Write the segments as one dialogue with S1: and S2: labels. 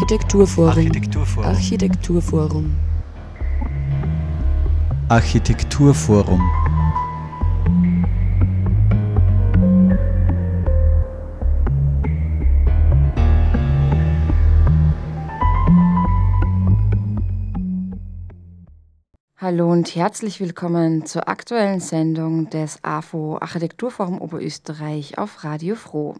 S1: Architekturforum.
S2: Architekturforum.
S1: Architekturforum.
S2: Architekturforum.
S3: Hallo und herzlich willkommen zur aktuellen Sendung des AFO Architekturforum Oberösterreich auf Radio Froh.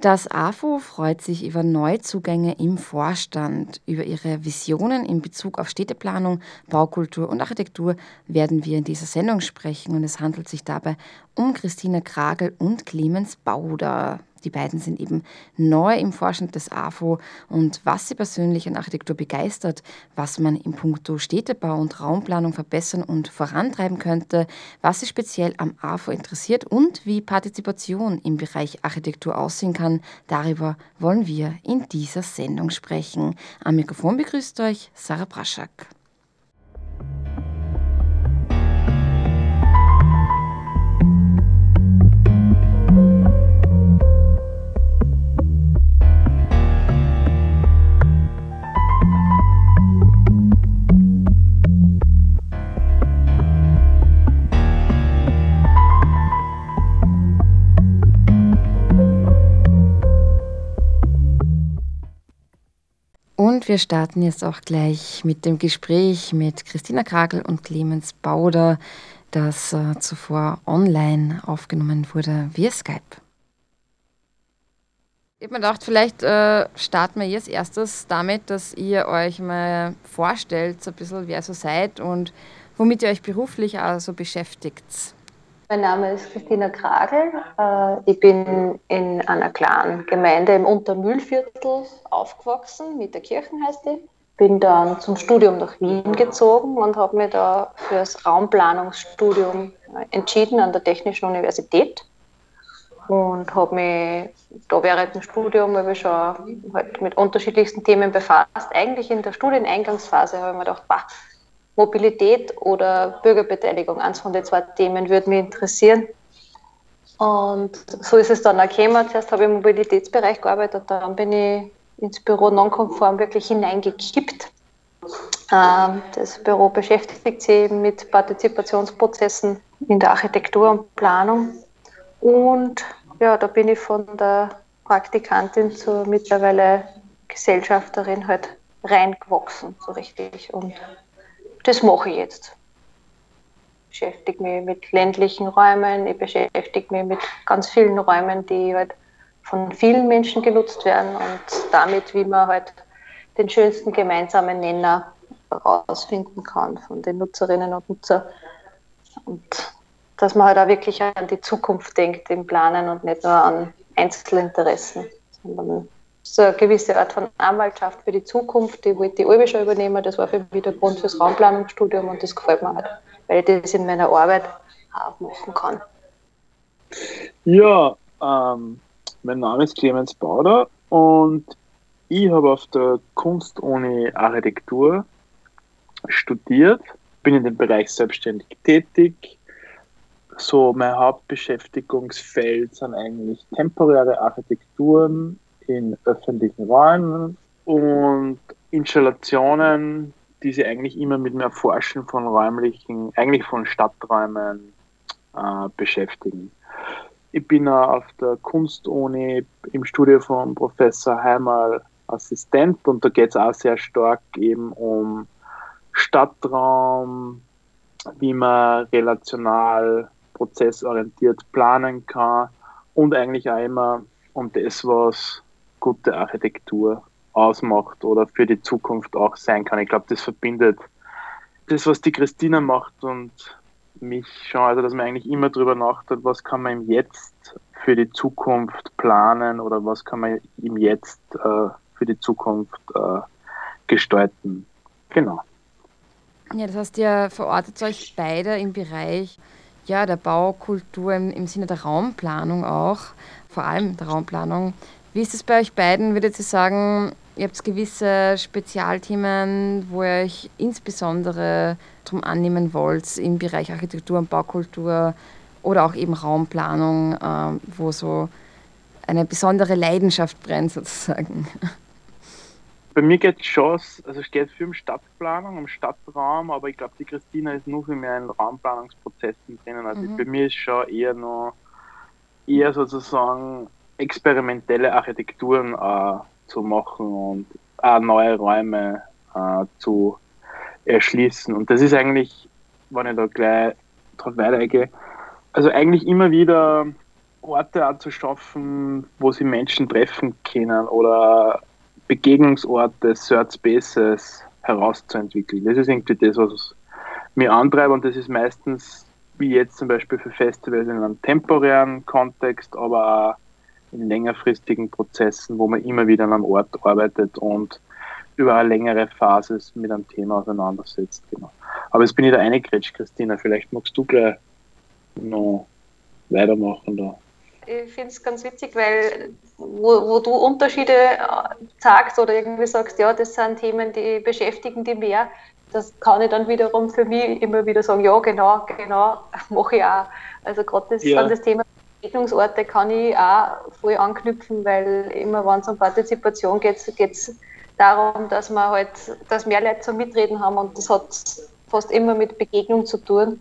S3: Das AFO freut sich über Neuzugänge im Vorstand. Über ihre Visionen in Bezug auf Städteplanung, Baukultur und Architektur werden wir in dieser Sendung sprechen und es handelt sich dabei um Christina Kragel und Clemens Bauder. Die beiden sind eben neu im Vorstand des AFO und was sie persönlich an Architektur begeistert, was man im Punkto Städtebau und Raumplanung verbessern und vorantreiben könnte, was sie speziell am AFO interessiert und wie Partizipation im Bereich Architektur aussehen kann, darüber wollen wir in dieser Sendung sprechen. Am Mikrofon begrüßt euch Sarah Braschak. Wir starten jetzt auch gleich mit dem Gespräch mit Christina Kragel und Clemens Bauder, das äh, zuvor online aufgenommen wurde via Skype. Ich habe mir gedacht, vielleicht äh, starten wir jetzt erstes damit, dass ihr euch mal vorstellt, so ein bisschen, wer so seid und womit ihr euch beruflich also beschäftigt.
S4: Mein Name ist Christina Kragel. Äh, ich bin in einer kleinen Gemeinde im Untermühlviertel aufgewachsen, mit der Kirchen heißt die. Bin dann zum Studium nach Wien gezogen und habe mich da für das Raumplanungsstudium entschieden an der Technischen Universität. Und habe mich da während dem Studium ich schon halt mit unterschiedlichsten Themen befasst. Eigentlich in der Studieneingangsphase habe ich mir gedacht, bah, Mobilität oder Bürgerbeteiligung. Eins von den zwei Themen würde mich interessieren. Und so ist es dann auch gekommen. Zuerst habe ich im Mobilitätsbereich gearbeitet, dann bin ich ins Büro nonkonform wirklich hineingekippt. Ähm, das Büro beschäftigt sich mit Partizipationsprozessen in der Architektur und Planung. Und ja, da bin ich von der Praktikantin zur mittlerweile Gesellschafterin halt reingewachsen, so richtig. Und das mache ich jetzt. Ich beschäftige mich mit ländlichen Räumen, ich beschäftige mich mit ganz vielen Räumen, die halt von vielen Menschen genutzt werden und damit, wie man halt den schönsten gemeinsamen Nenner herausfinden kann von den Nutzerinnen und Nutzern. Und dass man halt auch wirklich an die Zukunft denkt im Planen und nicht nur an Einzelinteressen, sondern so eine gewisse Art von Anwaltschaft für die Zukunft, die wollte ich schon übernehmen. Das war für mich der Grund fürs Raumplanungsstudium und das gefällt mir halt, weil ich das in meiner Arbeit auch machen kann.
S5: Ja, ähm, mein Name ist Clemens Bauder und ich habe auf der Kunstuni Architektur studiert, bin in dem Bereich selbstständig tätig. So mein Hauptbeschäftigungsfeld sind eigentlich temporäre Architekturen in öffentlichen Räumen und Installationen, die sich eigentlich immer mit dem Erforschen von räumlichen, eigentlich von Stadträumen äh, beschäftigen. Ich bin auf der Kunstuni im Studio von Professor Heimal Assistent und da geht es auch sehr stark eben um Stadtraum, wie man relational, prozessorientiert planen kann und eigentlich auch immer um das, was gute Architektur ausmacht oder für die Zukunft auch sein kann. Ich glaube, das verbindet das, was die Christina macht und mich schon, also dass man eigentlich immer darüber nachdenkt, was kann man im Jetzt für die Zukunft planen oder was kann man im Jetzt äh, für die Zukunft äh, gestalten. Genau.
S3: Ja, das heißt, ihr verortet euch beide im Bereich ja, der Baukultur im, im Sinne der Raumplanung auch, vor allem der Raumplanung. Wie ist es bei euch beiden? Würdet ihr sagen, ihr habt gewisse Spezialthemen, wo ihr euch insbesondere darum annehmen wollt im Bereich Architektur und Baukultur oder auch eben Raumplanung, äh, wo so eine besondere Leidenschaft brennt sozusagen?
S5: bei mir geht es schon, also es geht viel um Stadtplanung, um Stadtraum, aber ich glaube, die Christina ist nur viel mehr in Raumplanungsprozessen drinnen. Also mhm. bei mir ist schon eher noch eher sozusagen experimentelle Architekturen äh, zu machen und auch neue Räume äh, zu erschließen. Und das ist eigentlich, wenn ich da gleich drauf weitergehe, also eigentlich immer wieder Orte auch zu schaffen, wo sie Menschen treffen können oder Begegnungsorte, Third Spaces herauszuentwickeln. Das ist irgendwie das, was mir antreibt und das ist meistens, wie jetzt zum Beispiel für Festivals, in einem temporären Kontext, aber auch in längerfristigen Prozessen, wo man immer wieder an einem Ort arbeitet und über eine längere Phase mit einem Thema auseinandersetzt. Genau. Aber jetzt bin ich da eingegrätscht, Christina. Vielleicht magst du gleich noch weitermachen da.
S4: Ich finde es ganz witzig, weil wo, wo du Unterschiede äh, sagst oder irgendwie sagst, ja, das sind Themen, die beschäftigen die mehr, das kann ich dann wiederum für mich immer wieder sagen, ja, genau, genau, mache ich auch. Also gerade das, ja. das Thema Begegnungsorte kann ich auch voll anknüpfen, weil immer wenn es um Partizipation geht, geht es darum, dass wir halt, dass mehr Leute zum Mitreden haben und das hat fast immer mit Begegnung zu tun.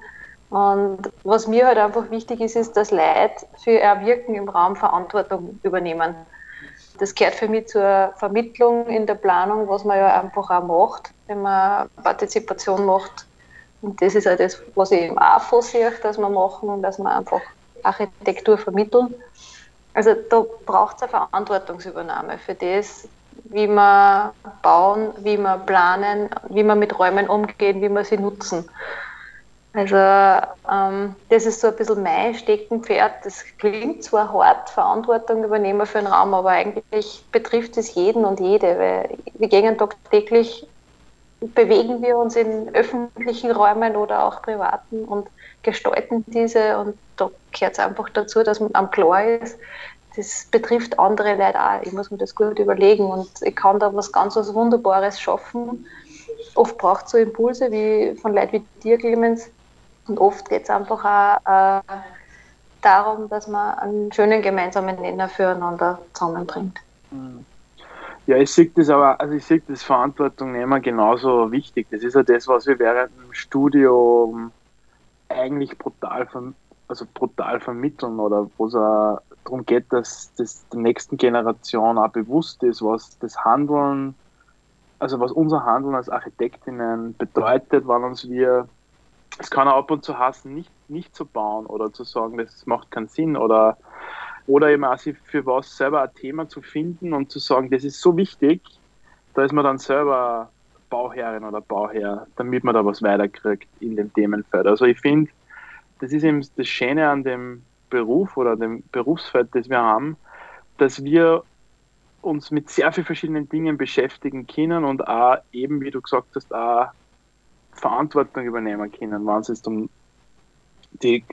S4: Und was mir halt einfach wichtig ist, ist, dass Leute für ihr Wirken im Raum Verantwortung übernehmen. Das gehört für mich zur Vermittlung in der Planung, was man ja einfach auch macht, wenn man Partizipation macht. Und das ist auch das, was ich im AFO sehe, dass wir machen dass wir einfach Architektur vermitteln. Also da braucht es eine Verantwortungsübernahme für das, wie wir bauen, wie wir planen, wie wir mit Räumen umgehen, wie wir sie nutzen. Also ähm, das ist so ein bisschen mein Steckenpferd. Das klingt zwar hart, Verantwortung übernehmen für einen Raum, aber eigentlich betrifft es jeden und jede, weil wir gehen tagtäglich, bewegen wir uns in öffentlichen Räumen oder auch privaten und gestalten diese und da gehört es einfach dazu, dass man am klar ist, das betrifft andere Leute auch. Ich muss mir das gut überlegen und ich kann da was ganz was Wunderbares schaffen. Oft braucht es so Impulse wie von Leuten wie dir, Clemens, und oft geht es einfach auch äh, darum, dass man einen schönen gemeinsamen Nenner füreinander zusammenbringt.
S5: Ja, ich sehe das aber, also ich sehe das Verantwortung nehmen genauso wichtig. Das ist ja das, was wir während dem Studium eigentlich brutal, also brutal vermitteln oder wo es darum geht, dass das der nächsten Generation auch bewusst ist, was das Handeln, also was unser Handeln als Architektinnen bedeutet, wann uns wir es kann auch ab und zu hassen, nicht, nicht zu bauen oder zu sagen, das macht keinen Sinn oder, oder eben auch sich für was selber ein Thema zu finden und zu sagen, das ist so wichtig, da ist man dann selber Bauherrin oder Bauherr, damit man da was weiterkriegt in dem Themenfeld. Also ich finde, das ist eben das Schöne an dem Beruf oder dem Berufsfeld, das wir haben, dass wir uns mit sehr vielen verschiedenen Dingen beschäftigen können und auch eben, wie du gesagt hast, auch Verantwortung übernehmen können, wenn es jetzt um die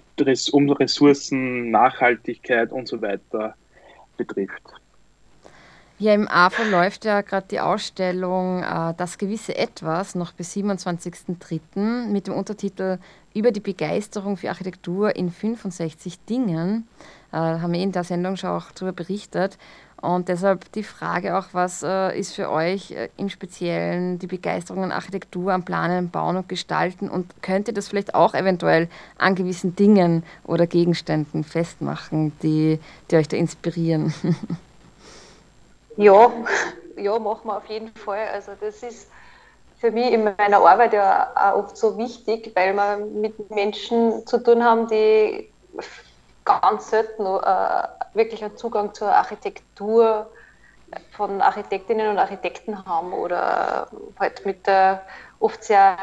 S5: um Ressourcen, Nachhaltigkeit und so weiter betrifft.
S3: Ja, im AFO läuft ja gerade die Ausstellung äh, Das gewisse Etwas noch bis 27.03. mit dem Untertitel Über die Begeisterung für Architektur in 65 Dingen. Äh, haben wir in der Sendung schon auch darüber berichtet. Und deshalb die Frage auch, was äh, ist für euch äh, im Speziellen die Begeisterung an Architektur, am Planen, Bauen und Gestalten und könnt ihr das vielleicht auch eventuell an gewissen Dingen oder Gegenständen festmachen, die, die euch da inspirieren?
S4: ja, ja, machen wir auf jeden Fall. Also das ist für mich in meiner Arbeit ja auch oft so wichtig, weil wir mit Menschen zu tun haben, die ganz selten äh, wirklich einen Zugang zur Architektur von Architektinnen und Architekten haben oder halt mit der oft sehr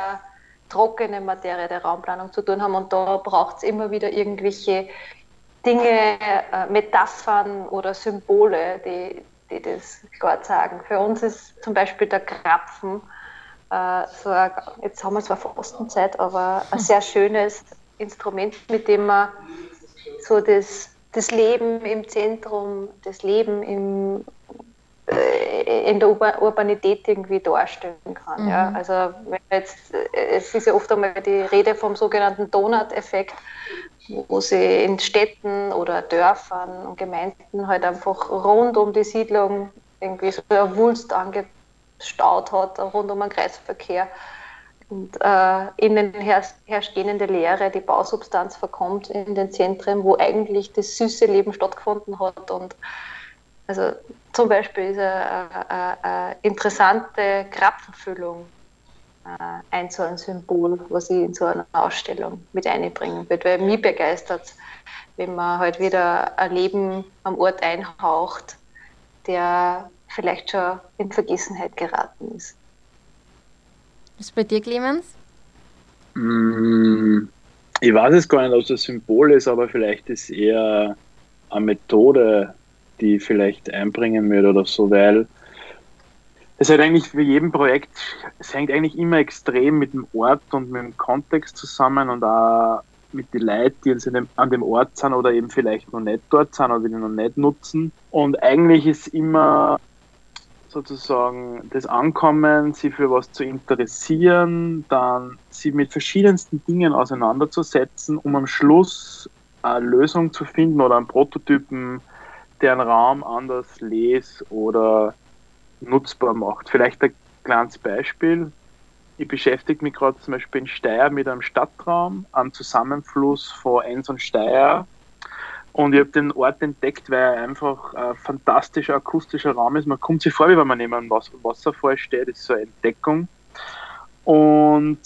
S4: trockenen Materie der Raumplanung zu tun haben. Und da braucht es immer wieder irgendwelche Dinge, äh, Metaphern oder Symbole, die, die das klar sagen. Für uns ist zum Beispiel der Krapfen, äh, so ein, jetzt haben wir zwar Fastenzeit, aber ein sehr schönes Instrument, mit dem man so das, das Leben im Zentrum, das Leben im, äh, in der Urbanität irgendwie darstellen kann. Mhm. Ja. Also jetzt, es ist ja oft einmal die Rede vom sogenannten Donut-Effekt, wo sie in Städten oder Dörfern und Gemeinden halt einfach rund um die Siedlung irgendwie so eine Wulst angebracht staut hat rund um den Kreisverkehr. Und äh, innen herrscht Leere, die Bausubstanz verkommt in den Zentren, wo eigentlich das süße Leben stattgefunden hat. Und also zum Beispiel ist eine, eine, eine interessante Grabverfüllung ein so ein Symbol, was ich in so einer Ausstellung mit einbringen würde, weil mich begeistert, wenn man halt wieder ein Leben am Ort einhaucht, der vielleicht schon in Vergessenheit geraten ist.
S3: Was ist bei dir, Clemens?
S5: Mm, ich weiß es gar nicht, ob es ein Symbol ist, aber vielleicht ist es eher eine Methode, die ich vielleicht einbringen würde oder so, weil es halt eigentlich für jeden Projekt, es hängt eigentlich immer extrem mit dem Ort und mit dem Kontext zusammen und auch mit den Leuten, die an dem Ort sind oder eben vielleicht noch nicht dort sind oder die noch nicht nutzen. Und eigentlich ist immer sozusagen das Ankommen, sie für was zu interessieren, dann sie mit verschiedensten Dingen auseinanderzusetzen, um am Schluss eine Lösung zu finden oder einen Prototypen, der einen Raum anders les oder nutzbar macht. Vielleicht ein kleines Beispiel. Ich beschäftige mich gerade zum Beispiel in Steyr mit einem Stadtraum am Zusammenfluss von Enns und Steyr und ich habe den Ort entdeckt, weil er einfach ein fantastischer akustischer Raum ist. Man kommt sich vor, wie wenn man neben einem Wasserfall steht. Das ist so eine Entdeckung. Und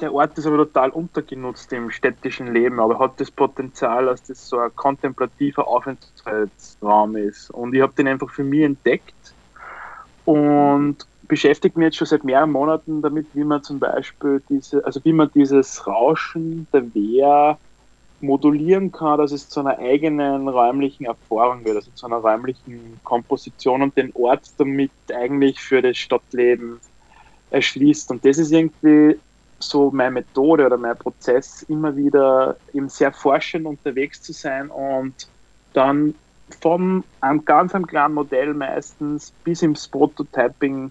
S5: der Ort ist aber total untergenutzt im städtischen Leben, aber hat das Potenzial, dass das so ein kontemplativer Aufenthaltsraum ist. Und ich habe den einfach für mich entdeckt und beschäftige mich jetzt schon seit mehreren Monaten damit, wie man zum Beispiel diese, also wie man dieses Rauschen der Wehr modulieren kann, dass es zu einer eigenen räumlichen Erfahrung wird, also zu einer räumlichen Komposition und den Ort damit eigentlich für das Stadtleben erschließt. Und das ist irgendwie so meine Methode oder mein Prozess, immer wieder eben sehr forschend unterwegs zu sein und dann vom einem ganz einem kleinen Modell meistens bis ins Prototyping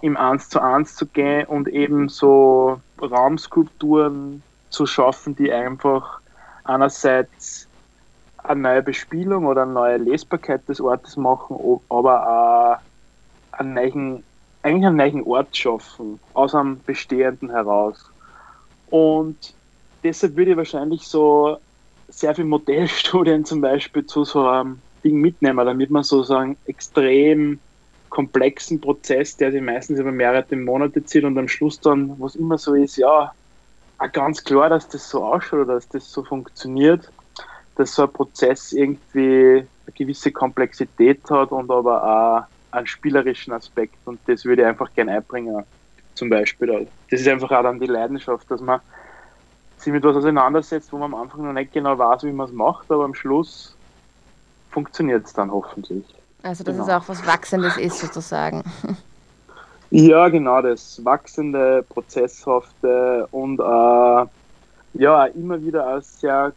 S5: im 1 zu 1 zu gehen und eben so Raumskulpturen zu schaffen, die einfach einerseits eine neue Bespielung oder eine neue Lesbarkeit des Ortes machen, aber auch einen neuen, eigentlich einen neuen Ort schaffen, aus einem bestehenden heraus. Und deshalb würde ich wahrscheinlich so sehr viele Modellstudien zum Beispiel zu so einem Ding mitnehmen, damit man sozusagen extrem komplexen Prozess, der sich meistens über mehrere Monate zieht und am Schluss dann, was immer so ist, ja, ganz klar, dass das so ausschaut oder dass das so funktioniert, dass so ein Prozess irgendwie eine gewisse Komplexität hat und aber auch einen spielerischen Aspekt und das würde ich einfach gerne einbringen, zum Beispiel. Das ist einfach auch dann die Leidenschaft, dass man sich mit was auseinandersetzt, wo man am Anfang noch nicht genau weiß, wie man es macht, aber am Schluss funktioniert es dann hoffentlich.
S3: Also dass genau. es auch was Wachsendes ist sozusagen.
S5: Ja, genau, das wachsende, prozesshafte und äh, ja, immer wieder auch sehr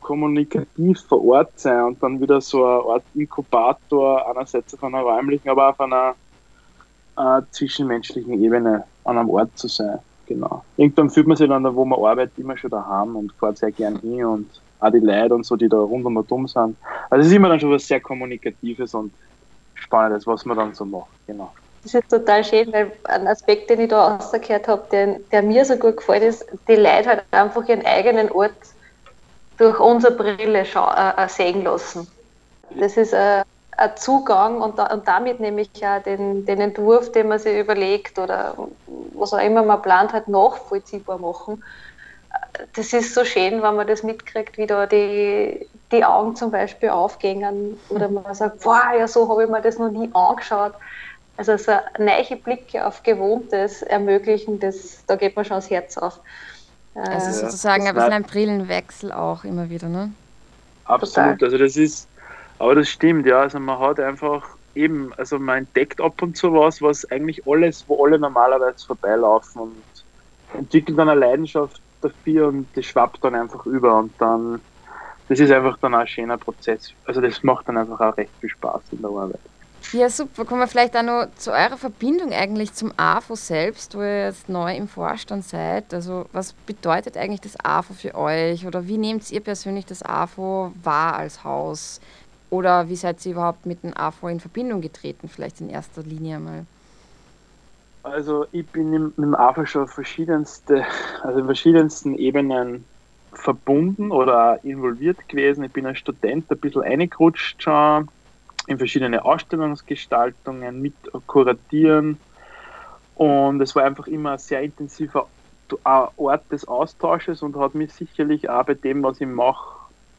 S5: kommunikativ vor Ort sein und dann wieder so eine Art Inkubator, einerseits auf einer räumlichen, aber auch auf einer äh, zwischenmenschlichen Ebene an einem Ort zu sein. Genau. Irgendwann fühlt man sich dann, wo man arbeitet, immer schon daheim und fährt sehr gern hin und auch die Leute und so, die da rund um dumm sind. Also es ist immer dann schon was sehr Kommunikatives und Spannendes, was man dann so macht. Genau.
S4: Das ist total schön, weil ein Aspekt, den ich da rausgehört habe, der, der mir so gut gefällt, ist, die Leute halt einfach ihren eigenen Ort durch unsere Brille äh, äh, sehen lassen. Das ist ein, ein Zugang und, und, damit nehme ich ja den, den Entwurf, den man sich überlegt oder was auch immer man plant, halt nachvollziehbar machen. Das ist so schön, wenn man das mitkriegt, wie da die, die Augen zum Beispiel aufgehen oder man sagt, boah, ja, so habe ich mir das noch nie angeschaut. Also so neue Blicke auf Gewohntes ermöglichen, das, da geht man schon das Herz auf.
S3: Also äh, sozusagen ein bisschen ein Brillenwechsel auch immer wieder, ne?
S5: Absolut, also das ist, aber das stimmt, ja, also man hat einfach eben, also man entdeckt ab und zu was, was eigentlich alles, wo alle normalerweise vorbeilaufen und entwickelt dann eine Leidenschaft dafür und das schwappt dann einfach über und dann, das ist einfach dann ein schöner Prozess. Also das macht dann einfach auch recht viel Spaß in der Arbeit.
S3: Ja, super. Kommen wir vielleicht auch noch zu eurer Verbindung eigentlich zum AFO selbst, wo ihr jetzt neu im Vorstand seid. Also was bedeutet eigentlich das AFO für euch oder wie nehmt ihr persönlich das AFO wahr als Haus? Oder wie seid ihr überhaupt mit dem AFO in Verbindung getreten, vielleicht in erster Linie mal?
S5: Also ich bin im, mit dem AFA schon verschiedenste, also in verschiedensten Ebenen verbunden oder involviert gewesen. Ich bin als Student ein bisschen eingerutscht schon in verschiedene Ausstellungsgestaltungen mit kuratieren und es war einfach immer ein sehr intensiver Ort des Austausches und hat mich sicherlich auch bei dem, was ich mache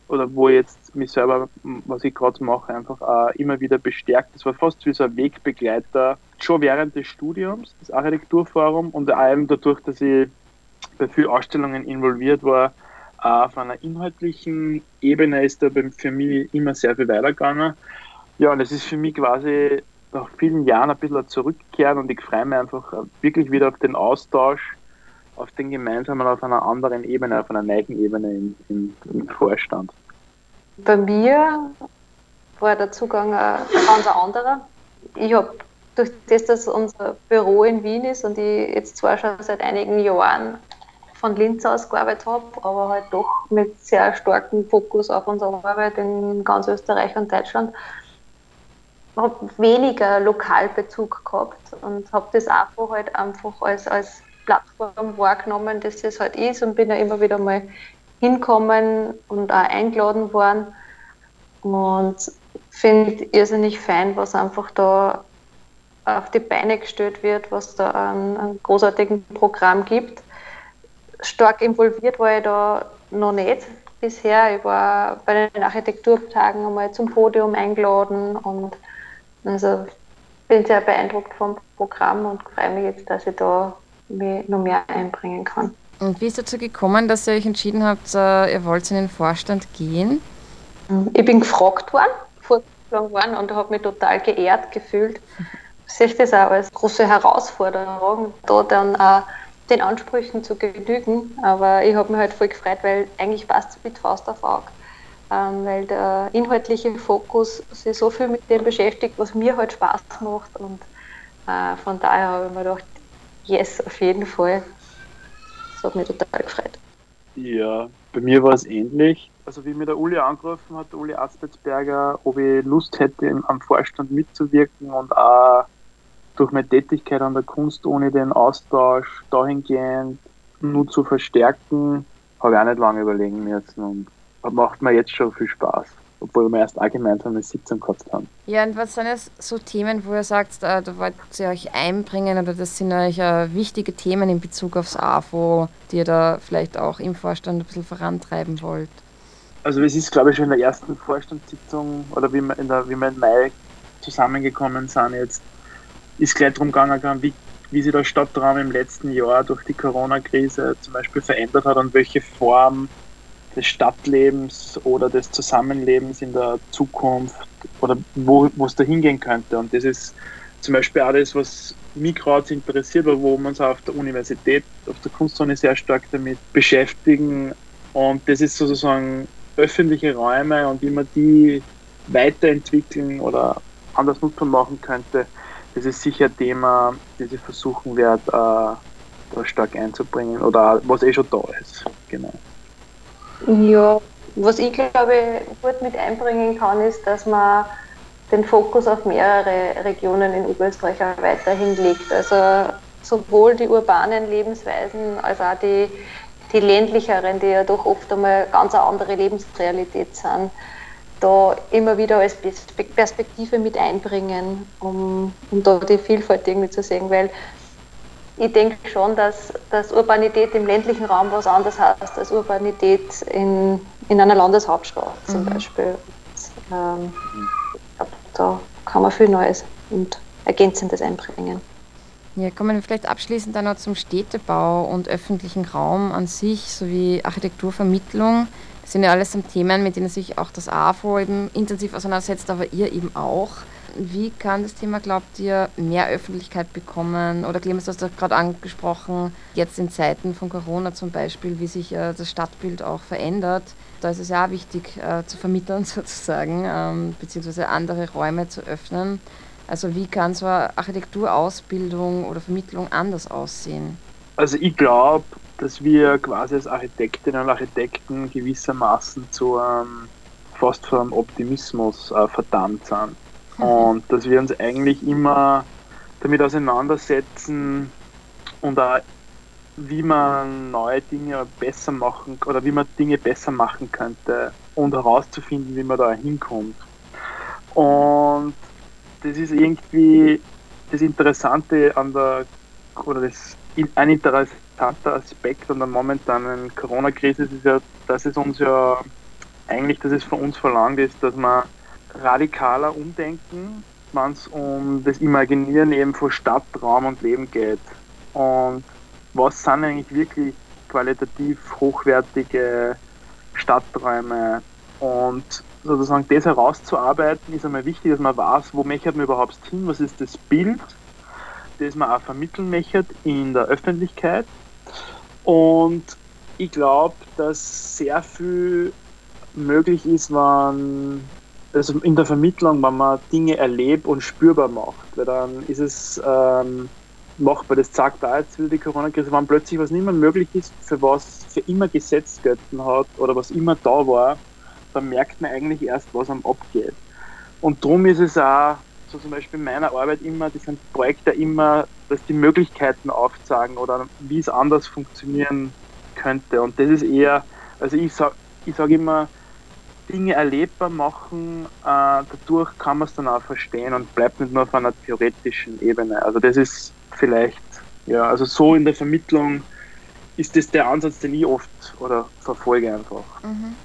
S5: oder wo ich jetzt mich selber, was ich gerade mache, einfach auch immer wieder bestärkt. Es war fast wie so ein Wegbegleiter, schon während des Studiums, das Architekturforum und eben dadurch, dass ich bei vielen Ausstellungen involviert war, auf einer inhaltlichen Ebene ist da für mich immer sehr viel weitergegangen. Ja, und es ist für mich quasi nach vielen Jahren ein bisschen zurückkehren und ich freue mich einfach wirklich wieder auf den Austausch, auf den gemeinsamen, auf einer anderen Ebene, auf einer neuen Ebene im, im, im Vorstand.
S4: Bei mir war der Zugang ein ganz anderer. Ich habe durch das, dass unser Büro in Wien ist und ich jetzt zwar schon seit einigen Jahren von Linz aus gearbeitet habe, aber halt doch mit sehr starkem Fokus auf unsere Arbeit in ganz Österreich und Deutschland, habe weniger Lokalbezug gehabt und habe das AFO halt einfach als, als Plattform wahrgenommen, dass das halt ist und bin ja immer wieder mal hinkommen und auch eingeladen worden und finde irrsinnig fein, was einfach da auf die Beine gestellt wird, was da an, an großartigen Programm gibt stark involviert war ich da noch nicht bisher. Ich war bei den Architekturtagen einmal zum Podium eingeladen und also bin sehr beeindruckt vom Programm und freue mich jetzt, dass ich da noch mehr einbringen kann.
S3: Und wie ist dazu gekommen, dass ihr euch entschieden habt, äh, ihr wollt in den Vorstand gehen?
S4: Ich bin gefragt worden, vorgeschlagen worden und habe mich total geehrt gefühlt. Ich sehe das auch als große Herausforderung, da dann auch den Ansprüchen zu genügen. Aber ich habe mich halt voll gefreut, weil eigentlich passt es mit Faust auf Auge. Ähm, weil der inhaltliche Fokus sich so viel mit dem beschäftigt, was mir halt Spaß macht. Und äh, von daher habe ich mir gedacht, yes, auf jeden Fall. Das hat mich total gefreut.
S5: Ja, bei mir war es ähnlich. Also wie mir der Uli angerufen hat, Uli Aspertsberger, ob ich Lust hätte, am Vorstand mitzuwirken und auch durch meine Tätigkeit an der Kunst ohne den Austausch dahingehend nur zu verstärken, habe ich auch nicht lange überlegen müssen und macht mir jetzt schon viel Spaß, obwohl wir erst allgemein eine Sitzung gehabt haben.
S3: Ja, und was sind jetzt so Themen, wo ihr sagt, da, da wollt ihr euch einbringen oder das sind euch uh, wichtige Themen in Bezug aufs AFO, die ihr da vielleicht auch im Vorstand ein bisschen vorantreiben wollt?
S5: Also es ist, glaube ich, schon in der ersten Vorstandssitzung oder wie wir, in der, wie wir im Mai zusammengekommen sind jetzt, ist gleich darum gegangen, wie, wie sich der Stadtraum im letzten Jahr durch die Corona-Krise zum Beispiel verändert hat und welche Form des Stadtlebens oder des Zusammenlebens in der Zukunft oder wo es da hingehen könnte. Und das ist zum Beispiel das, was mich gerade interessiert, wo wir uns auf der Universität, auf der Kunstzone sehr stark damit beschäftigen. Und das ist sozusagen öffentliche Räume und wie man die weiterentwickeln oder anders nutzbar machen könnte, das ist sicher ein Thema, das ich versuchen werde, äh, da stark einzubringen oder was eh schon da ist. Genau.
S4: Ja, was ich glaube gut mit einbringen kann, ist, dass man den Fokus auf mehrere Regionen in Oberösterreich weiterhin legt. Also sowohl die urbanen Lebensweisen als auch die, die ländlicheren, die ja doch oft einmal ganz eine andere Lebensrealität sind da immer wieder als Perspektive mit einbringen, um, um da die Vielfalt irgendwie zu sehen, weil ich denke schon, dass, dass Urbanität im ländlichen Raum was anderes heißt als Urbanität in, in einer Landeshauptstadt zum mhm. Beispiel. ähm, ich glaube, da kann man viel Neues und Ergänzendes einbringen.
S3: Ja, kommen wir vielleicht abschließend dann noch zum Städtebau und öffentlichen Raum an sich sowie Architekturvermittlung. Das sind ja alles Themen, mit denen sich auch das AFO eben intensiv auseinandersetzt, aber ihr eben auch. Wie kann das Thema, glaubt ihr, mehr Öffentlichkeit bekommen? Oder Clemens, du hast das gerade angesprochen, jetzt in Zeiten von Corona zum Beispiel, wie sich äh, das Stadtbild auch verändert. Da ist es ja auch wichtig äh, zu vermitteln sozusagen, ähm, beziehungsweise andere Räume zu öffnen. Also wie kann so eine Architekturausbildung oder Vermittlung anders aussehen?
S5: Also ich glaube, dass wir quasi als Architektinnen und Architekten gewissermaßen zu einem fast einem Optimismus äh, verdammt sind. Und dass wir uns eigentlich immer damit auseinandersetzen und auch wie man neue Dinge besser machen oder wie man Dinge besser machen könnte und herauszufinden, wie man da hinkommt. Und das ist irgendwie das Interessante an der oder das ein interessanter Aspekt an der momentanen Corona-Krise ist ja, dass es uns ja eigentlich, dass es von uns verlangt ist, dass wir radikaler umdenken, wenn es um das Imaginieren eben von Stadt, Raum und Leben geht. Und was sind eigentlich wirklich qualitativ hochwertige Stadträume? Und sozusagen das herauszuarbeiten, ist einmal wichtig, dass man weiß, wo möchte man überhaupt hin, was ist das Bild, das man auch vermitteln möchte in der Öffentlichkeit. Und ich glaube, dass sehr viel möglich ist, wenn also in der Vermittlung, wenn man Dinge erlebt und spürbar macht, weil dann ist es ähm, machbar. Das zeigt auch jetzt wieder die Corona-Krise, wenn plötzlich was nicht mehr möglich ist, für was für immer gesetzt gelten hat oder was immer da war, dann merkt man eigentlich erst, was am abgeht. Und darum ist es auch, so zum Beispiel in meiner Arbeit immer, die sind Projekte immer, dass die Möglichkeiten aufzeigen oder wie es anders funktionieren könnte. Und das ist eher, also ich sage ich sag immer, Dinge erlebbar machen, äh, dadurch kann man es dann auch verstehen und bleibt nicht nur auf einer theoretischen Ebene. Also das ist vielleicht, ja, also so in der Vermittlung ist das der Ansatz, den ich oft oder verfolge einfach. Mhm.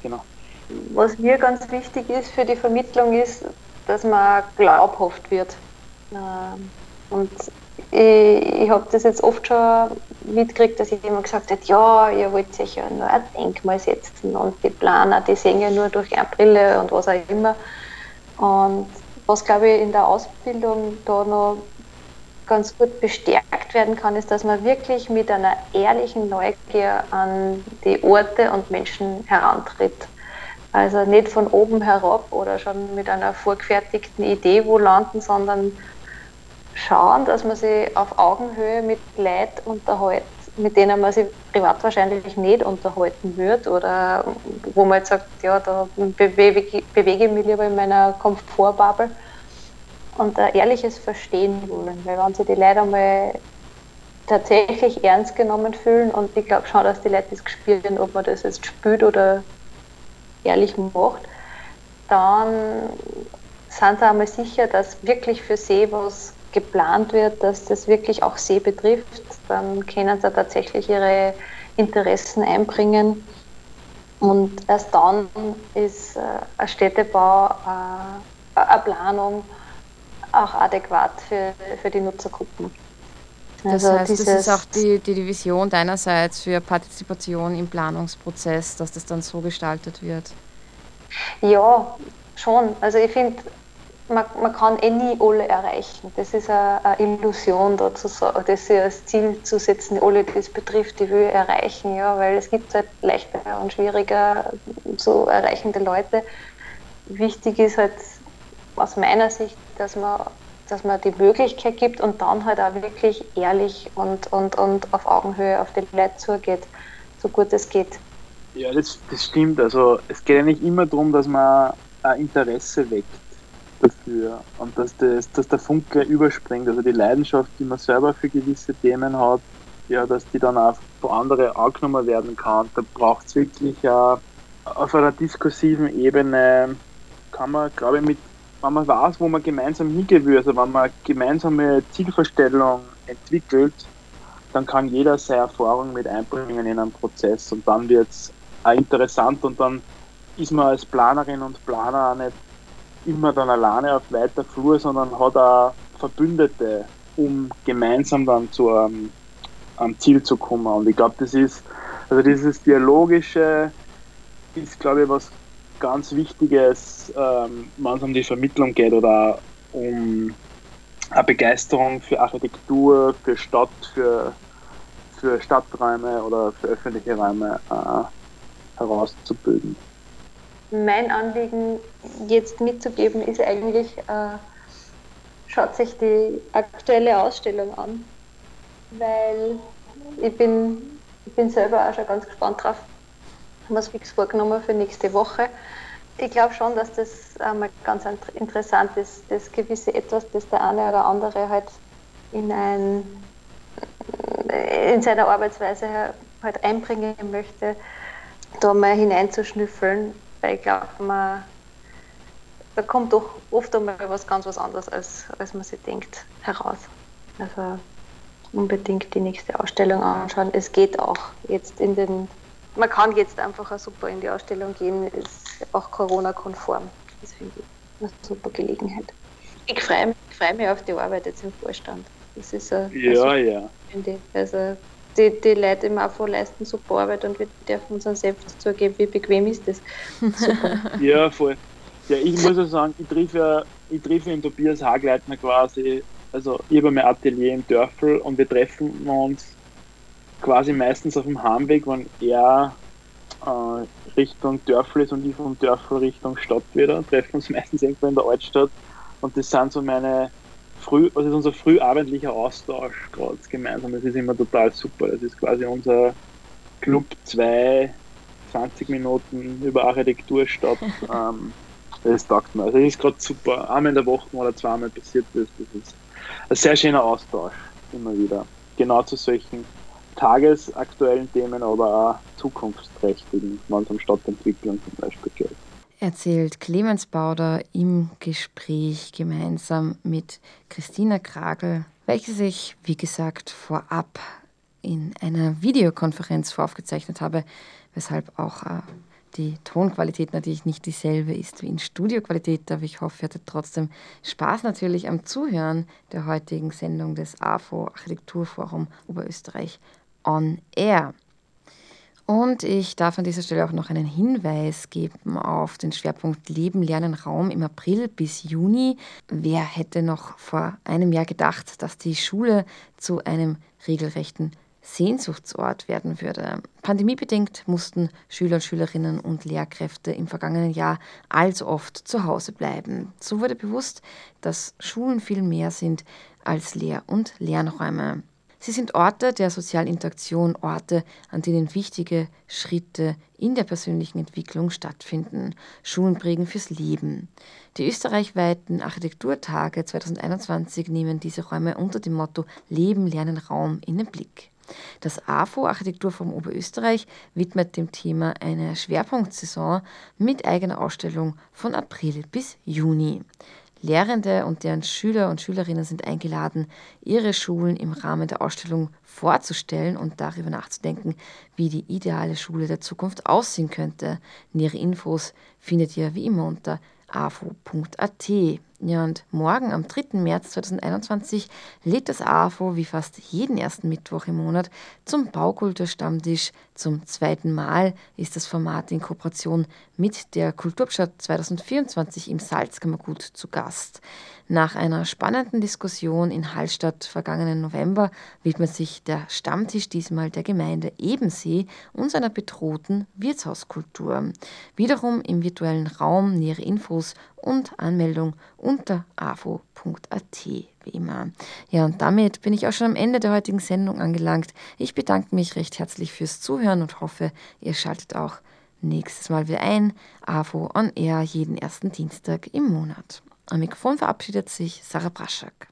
S4: Genau. Was mir ganz wichtig ist für die Vermittlung ist, dass man glaubhaft wird. Ähm, und ich, ich habe das jetzt oft schon mitgekriegt, dass jemand gesagt hat, ja, ihr wollt sicher nur ein Denkmal setzen und die Planer, die sehen ja nur durch eine Brille und was auch immer. Und was, glaube ich, in der Ausbildung da noch ganz gut bestärkt werden kann, ist, dass man wirklich mit einer ehrlichen Neugier an die Orte und Menschen herantritt. Also nicht von oben herab oder schon mit einer vorgefertigten Idee wo landen, sondern schauen, dass man sich auf Augenhöhe mit Leuten unterhält, mit denen man sich privat wahrscheinlich nicht unterhalten wird oder wo man jetzt sagt, ja, da bewege, bewege ich mich lieber in meiner Komfortbubble und ein ehrliches Verstehen wollen. Weil wenn sich die Leute einmal tatsächlich ernst genommen fühlen und ich glaube schon, dass die Leute das spüren, ob man das jetzt spürt oder ehrlich macht, dann sind sie einmal sicher, dass wirklich für sie was geplant wird, dass das wirklich auch sie betrifft. Dann können sie tatsächlich ihre Interessen einbringen. Und erst dann ist äh, ein Städtebau, äh, eine Planung auch adäquat für, für die Nutzergruppen.
S3: Das also heißt, das ist auch die, die Vision deinerseits für Partizipation im Planungsprozess, dass das dann so gestaltet wird.
S4: Ja, schon. Also ich finde, man, man, kann eh nie alle erreichen. Das ist eine, Illusion, da zu sagen, das als Ziel zu setzen, alle, die es betrifft, die will erreichen, ja, weil es gibt halt leichter und schwieriger zu erreichende Leute. Wichtig ist halt aus meiner Sicht, dass man, dass man die Möglichkeit gibt und dann halt auch wirklich ehrlich und, und, und auf Augenhöhe auf die Leute zugeht, so gut es geht.
S5: Ja, das, das stimmt. Also es geht nicht immer darum, dass man ein Interesse weckt dafür und dass, das, dass der Funke überspringt, also die Leidenschaft, die man selber für gewisse Themen hat, ja, dass die dann auch von anderen angenommen werden kann. Da braucht es wirklich auch auf einer diskursiven Ebene, kann man, glaube ich, mit wenn man weiß, wo man gemeinsam hingehen will, also wenn man gemeinsame Zielvorstellung entwickelt, dann kann jeder seine Erfahrung mit einbringen in einen Prozess und dann wird es interessant und dann ist man als Planerin und Planer auch nicht immer dann alleine auf weiter Flur, sondern hat auch Verbündete, um gemeinsam dann zu einem, einem Ziel zu kommen. Und ich glaube, das ist, also dieses Dialogische ist, glaube ich, was ganz Wichtiges, ähm, wenn es um die Vermittlung geht oder um eine Begeisterung für Architektur, für Stadt, für, für Stadträume oder für öffentliche Räume äh, herauszubilden.
S4: Mein Anliegen jetzt mitzugeben ist eigentlich, äh, schaut sich die aktuelle Ausstellung an, weil ich bin, ich bin selber auch schon ganz gespannt drauf, haben wir es fix vorgenommen für nächste Woche. ich glaube schon, dass das einmal ganz interessant ist, das gewisse Etwas, das der eine oder andere halt in, ein, in seiner Arbeitsweise halt einbringen möchte, da mal hineinzuschnüffeln, weil ich glaube, da kommt doch oft einmal was ganz was anderes, als, als man sich denkt, heraus. Also unbedingt die nächste Ausstellung anschauen. Es geht auch jetzt in den, man kann jetzt einfach auch super in die Ausstellung gehen, ist auch Corona-konform. Das finde ich eine super Gelegenheit. Ich freue mich, freu mich auf die Arbeit jetzt im Vorstand. Das ist ein,
S5: ja, ja.
S4: Finde ich. Also die, die Leute im AFO leisten super Arbeit und wir dürfen uns dann selbst zugeben, wie bequem ist das.
S5: Super. ja, voll. Ja, ich muss ja sagen, ich treffe ja, ich treffe den Tobias Hagleitner quasi, also ich habe mein Atelier im Dörfel und wir treffen uns quasi meistens auf dem Heimweg, wenn er äh, Richtung Dörfel ist und ich vom Dörfel Richtung Stadt wieder, treffen uns meistens irgendwo in der Altstadt und das sind so meine früh, das ist unser frühabendlicher Austausch gerade gemeinsam. Das ist immer total super. Das ist quasi unser Club 2, 20 Minuten über Architektur statt. ähm, das taugt mir. Also das ist gerade super. Einmal in der Woche oder zweimal passiert das. Das ist ein sehr schöner Austausch immer wieder. Genau zu solchen tagesaktuellen Themen, aber auch zukunftsträchtigen, wenn es um Stadtentwicklung zum Beispiel geht
S3: erzählt Clemens Bauder im Gespräch gemeinsam mit Christina Kragel, welche sich, wie gesagt, vorab in einer Videokonferenz voraufgezeichnet habe, weshalb auch äh, die Tonqualität natürlich nicht dieselbe ist wie in Studioqualität, aber ich hoffe, ihr hattet trotzdem Spaß natürlich am Zuhören der heutigen Sendung des AFO Architekturforum Oberösterreich on Air. Und ich darf an dieser Stelle auch noch einen Hinweis geben auf den Schwerpunkt Leben, Lernen, Raum im April bis Juni. Wer hätte noch vor einem Jahr gedacht, dass die Schule zu einem regelrechten Sehnsuchtsort werden würde. Pandemiebedingt mussten Schüler und Schülerinnen und Lehrkräfte im vergangenen Jahr allzu oft zu Hause bleiben. So wurde bewusst, dass Schulen viel mehr sind als Lehr- und Lernräume. Sie sind Orte der sozialen Interaktion, Orte, an denen wichtige Schritte in der persönlichen Entwicklung stattfinden. Schulen prägen fürs Leben. Die österreichweiten Architekturtage 2021 nehmen diese Räume unter dem Motto Leben, Lernen, Raum in den Blick. Das AFO Architekturforum Oberösterreich widmet dem Thema eine Schwerpunktsaison mit eigener Ausstellung von April bis Juni. Lehrende und deren Schüler und Schülerinnen sind eingeladen, ihre Schulen im Rahmen der Ausstellung vorzustellen und darüber nachzudenken, wie die ideale Schule der Zukunft aussehen könnte. Nähere Infos findet ihr wie immer unter afo.at. Ja, und morgen, am 3. März 2021, lädt das AFO wie fast jeden ersten Mittwoch im Monat zum Baukulturstammtisch. Zum zweiten Mal ist das Format in Kooperation mit der Kulturstadt 2024 im Salzkammergut zu Gast. Nach einer spannenden Diskussion in Hallstatt vergangenen November widmet sich der Stammtisch diesmal der Gemeinde Ebensee und seiner bedrohten Wirtshauskultur. Wiederum im virtuellen Raum nähere Infos und Anmeldung unter avo.at wie immer. Ja, und damit bin ich auch schon am Ende der heutigen Sendung angelangt. Ich bedanke mich recht herzlich fürs Zuhören und hoffe, ihr schaltet auch nächstes Mal wieder ein. AVO on Air jeden ersten Dienstag im Monat. Am Mikrofon verabschiedet sich Sarah Braschak.